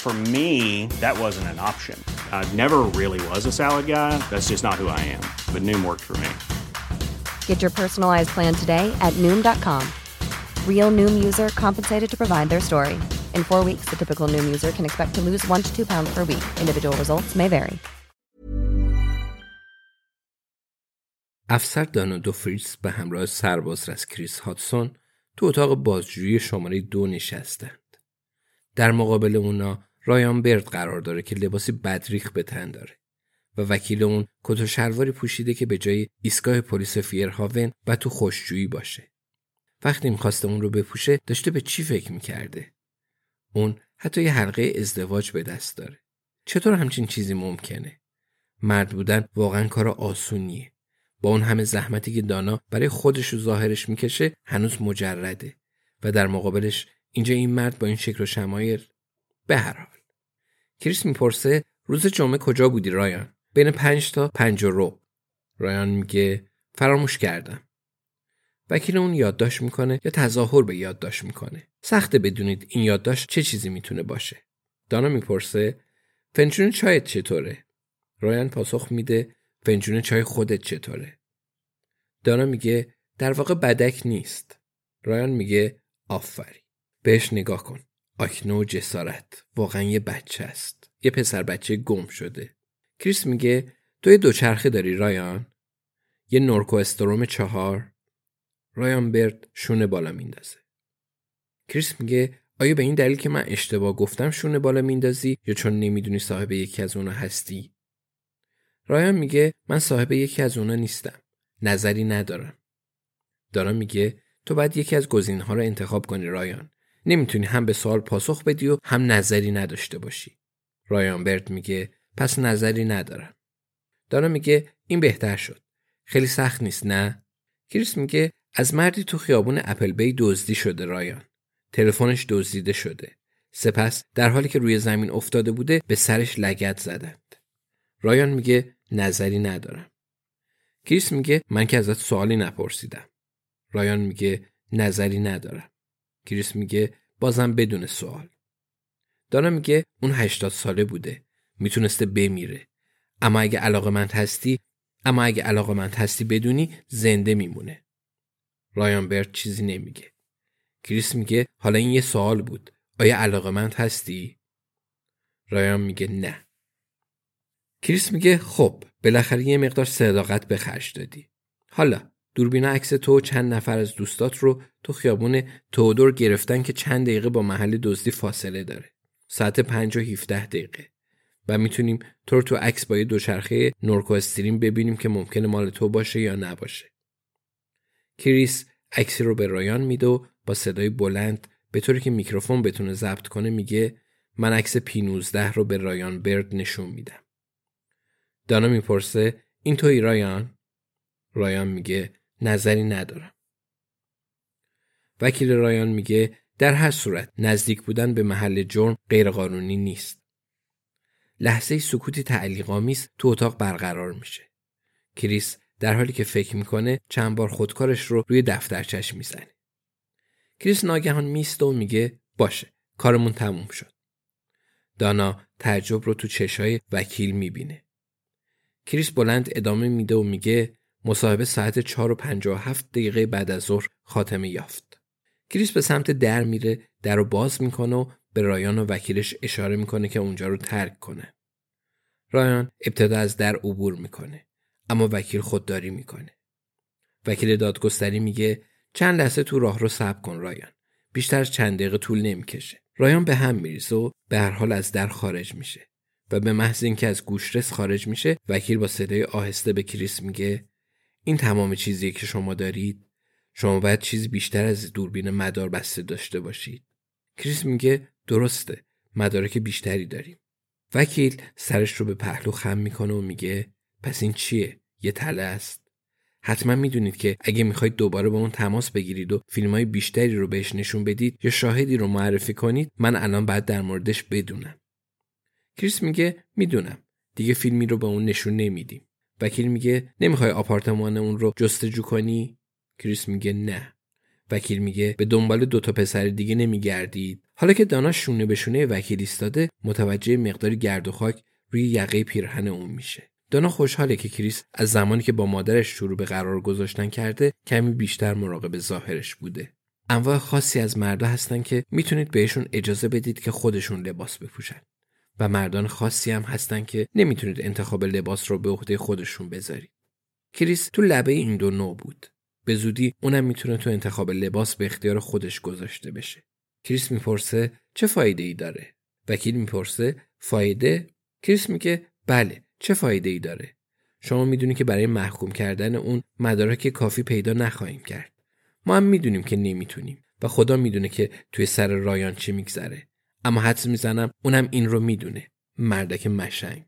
For me, that wasn't an option. I never really was a salad guy. That's just not who I am. But Noom worked for me. Get your personalized plan today at Noom.com. Real Noom user compensated to provide their story. In four weeks, the typical Noom user can expect to lose one to two pounds per week. Individual results may vary. افسر دانا دو فریتز به همراه سرباز رس کریس هاتسون تو اتاق بازجویی شماره دو نشستند. در مقابل اونا رایان برد قرار داره که لباسی بدریخ به تن داره و وکیل اون کت و شلواری پوشیده که به جای ایستگاه پلیس فیرهاون و تو خوشجویی باشه. وقتی می‌خواسته اون رو بپوشه داشته به چی فکر می‌کرده؟ اون حتی یه حلقه ازدواج به دست داره. چطور همچین چیزی ممکنه؟ مرد بودن واقعا کار آسونیه. با اون همه زحمتی که دانا برای خودش و ظاهرش می‌کشه هنوز مجرده و در مقابلش اینجا این مرد با این شکل و شمایل به هر حال. کریس می‌پرسه روز جمعه کجا بودی رایان؟ بین پنج تا پنج و رو رایان میگه فراموش کردم. وکیل اون یادداشت می‌کنه یا تظاهر به یادداشت می‌کنه. سخته بدونید این یادداشت چه چیزی می‌تونه باشه. دانا می‌پرسه فنجون چایت چطوره؟ رایان پاسخ میده فنجون چای خودت چطوره؟ دانا میگه در واقع بدک نیست. رایان میگه آفری بهش نگاه کن. آکنه و جسارت. واقعا یه بچه است. یه پسر بچه گم شده. کریس میگه تو یه دوچرخه داری رایان؟ یه نورکو استروم چهار. رایان برد شونه بالا میندازه. کریس میگه آیا به این دلیل که من اشتباه گفتم شونه بالا میندازی یا چون نمی‌دونی صاحب یکی از اونا هستی؟ رایان میگه من صاحب یکی از اونا نیستم. نظری ندارم. دارم میگه تو باید یکی از گزینه‌ها رو انتخاب کنی رایان. نمی‌تونی هم به سوال پاسخ بدی و هم نظری نداشته باشی. رایان برد میگه پس نظری ندارم. دانا میگه این بهتر شد. خیلی سخت نیست نه؟ کریس میگه از مردی تو خیابون اپل بی دزدی شده رایان. تلفنش دزدیده شده. سپس در حالی که روی زمین افتاده بوده به سرش لگت زدند. رایان میگه نظری ندارم. کریس میگه من که ازت سوالی نپرسیدم. رایان میگه نظری ندارم. کریس میگه بازم بدون سوال. دانا میگه اون 80 ساله بوده. می‌تونسته بمیره. اما اگه علاقه من هستی اما اگه علاقه من هستی بدونی زنده میمونه. رایان برد چیزی نمیگه. کریس میگه حالا این یه سوال بود. آیا علاقه من هستی؟ رایان میگه نه. کریس میگه خب بالاخره یه مقدار صداقت به خرج دادی. حالا دوربین عکس تو و چند نفر از دوستات رو تو خیابون تودور گرفتن که چند دقیقه با محل دزدی فاصله داره. ساعت 5 و 17 دقیقه. و می‌تونیم تو رو تو عکس با یه دوچرخه Norco Storm ببینیم که ممکنه مال تو باشه یا نباشه. کریس عکسی رو به رایان میده و با صدای بلند به طوری که میکروفون بتونه ضبط کنه میگه من عکس P 19 رو به رایان برد نشون میدم. دانا می‌پرسه این توی رایان؟ رایان میگه نظری ندارم. وکیل رایان میگه در هر صورت نزدیک بودن به محل جرم غیرقانونی نیست. لحظه سکوتی تعلیق‌آمیز تو اتاق برقرار میشه. کریس در حالی که فکر می‌کنه چند بار خودکارش رو روی دفترچش می‌زنه. کریس ناگهان می‌ایسته و میگه باشه کارمون تموم شد. دانا تعجب رو تو چشای وکیل می‌بینه. کریس بلند ادامه میده و میگه مصاحبه ساعت 4 و 57 دقیقه بعد از ظهر خاتمه یافت. کریس به سمت در میره در رو باز می‌کنه و به رایان و وکیلش اشاره می‌کنه که اونجا رو ترک کنه. رایان ابتدا از در عبور می‌کنه اما وکیل خودداری می‌کنه. وکیل دادگستری میگه چند لحظه تو راه رو صبر کن رایان. بیشتر از چند دقیقه طول نمی‌کشه. رایان به هم میریزه و به هر حال از در خارج میشه و به محض اینکه از گوشرس خارج میشه وکیل با صدای آهسته به کریس میگه این تمام چیزی که شما دارید. شما باید چیزی بیشتر از دوربین مدار بسته داشته باشید. کریس میگه درسته مدارک بیشتری داریم. وکیل سرش رو به پهلو خم می‌کنه و میگه پس این چیه؟ یه تله است. حتما می‌دونید که اگه می‌خواید دوباره با اون تماس بگیرید و فیلم های بیشتری رو بهش نشون بدید یا شاهدی رو معرفی کنید من الان باید در موردش بدونم. کریس میگه می‌دونم. دیگه فیلمی رو به اون نشون نمیدیم. وکیل میگه نمی‌خوای آپارتمان اون رو جستجو کنی؟ کریس میگه نه. وکیل میگه به دنبال دوتا پسر دیگه نمیگردید. حالا که دانا شونه به شونه وکیل ایستاده متوجه مقدار گرد و خاک روی یقه پیرهن اون میشه. دانا خوشحاله که کریس از زمانی که با مادرش شروع به قرار گذاشتن کرده کمی بیشتر مراقب ظاهرش بوده. انواع خاصی از مردا هستن که می‌تونید بهشون اجازه بدید که خودشون لباس بپوشن. و مردان خاصی هم هستن که نمی‌تونید انتخاب لباس رو به عهده خودشون بذارید. کریس تو لبه این دو نوع بود. به زودی اونم می‌تونه تو انتخاب لباس به اختیار خودش گذاشته بشه. کریس می‌پرسه چه فایده ای داره؟ وکیل می‌پرسه فایده؟ کریس میگه بله چه فایده ای داره؟ شما می‌دونی که برای محکوم کردن اون مدارک کافی پیدا نخواهیم کرد. ما هم می‌دونیم که نمی‌تونیم و خدا می‌دونه که توی سر رایان چی میگذره. اما حدس می‌زنم اونم این رو می‌دونه. مردک مشنگ.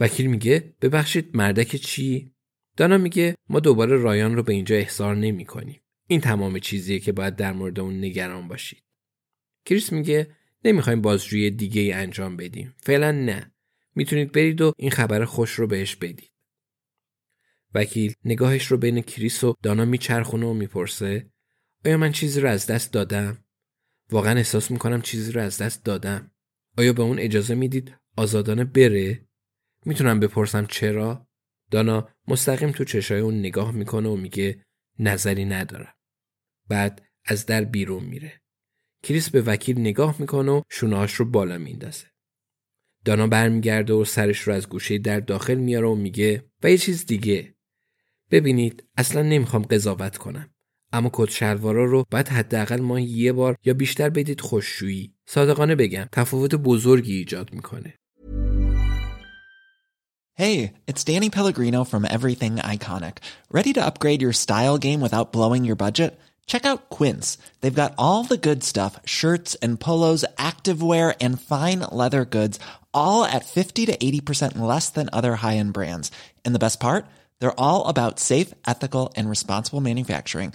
وکیل میگه ببخشید مردک چی؟ دانا میگه ما دوباره رایان رو به اینجا احضار نمی کنیم. این تمام چیزیه که باید در مورد اون نگران باشید. کریس میگه نمی‌خوایم بازجویی دیگه ای انجام بدیم. فعلا نه. می‌تونید برید و این خبر خوش رو بهش بدید. وکیل نگاهش رو بین کریس و دانا میچرخونه و می‌پرسه آیا من چیزی رو از دست دادم؟ واقعا احساس می‌کنم چیزی رو از دست دادم. آیا به اون اجازه می‌دید آزادانه بره؟ می‌تونم بپرسم چرا؟ دانا مستقیم تو چشای اون نگاه می‌کنه و میگه نظری ندارم. بعد از در بیرون میره. کریس به وکیل نگاه می‌کنه و شونهاش رو بالا میندازه. دانا برمیگرده و سرش رو از گوشه در داخل میاره و میگه و یه چیز دیگه ببینید اصلا نمی‌خوام قضاوت کنم اما کت شلوارا رو باید حداقل ما یه بار یا بیشتر بدید خوششویی صادقانه بگم تفاوت بزرگی ایجاد می‌کنه Hey, it's Danny Pellegrino from Everything Iconic. Ready to upgrade your style game without blowing your budget? Check out Quince. They've got all the good stuff, shirts and polos, activewear and fine leather goods all at 50 to 80% less than other high-end brands. And the best part? They're all about safe, ethical, and responsible manufacturing.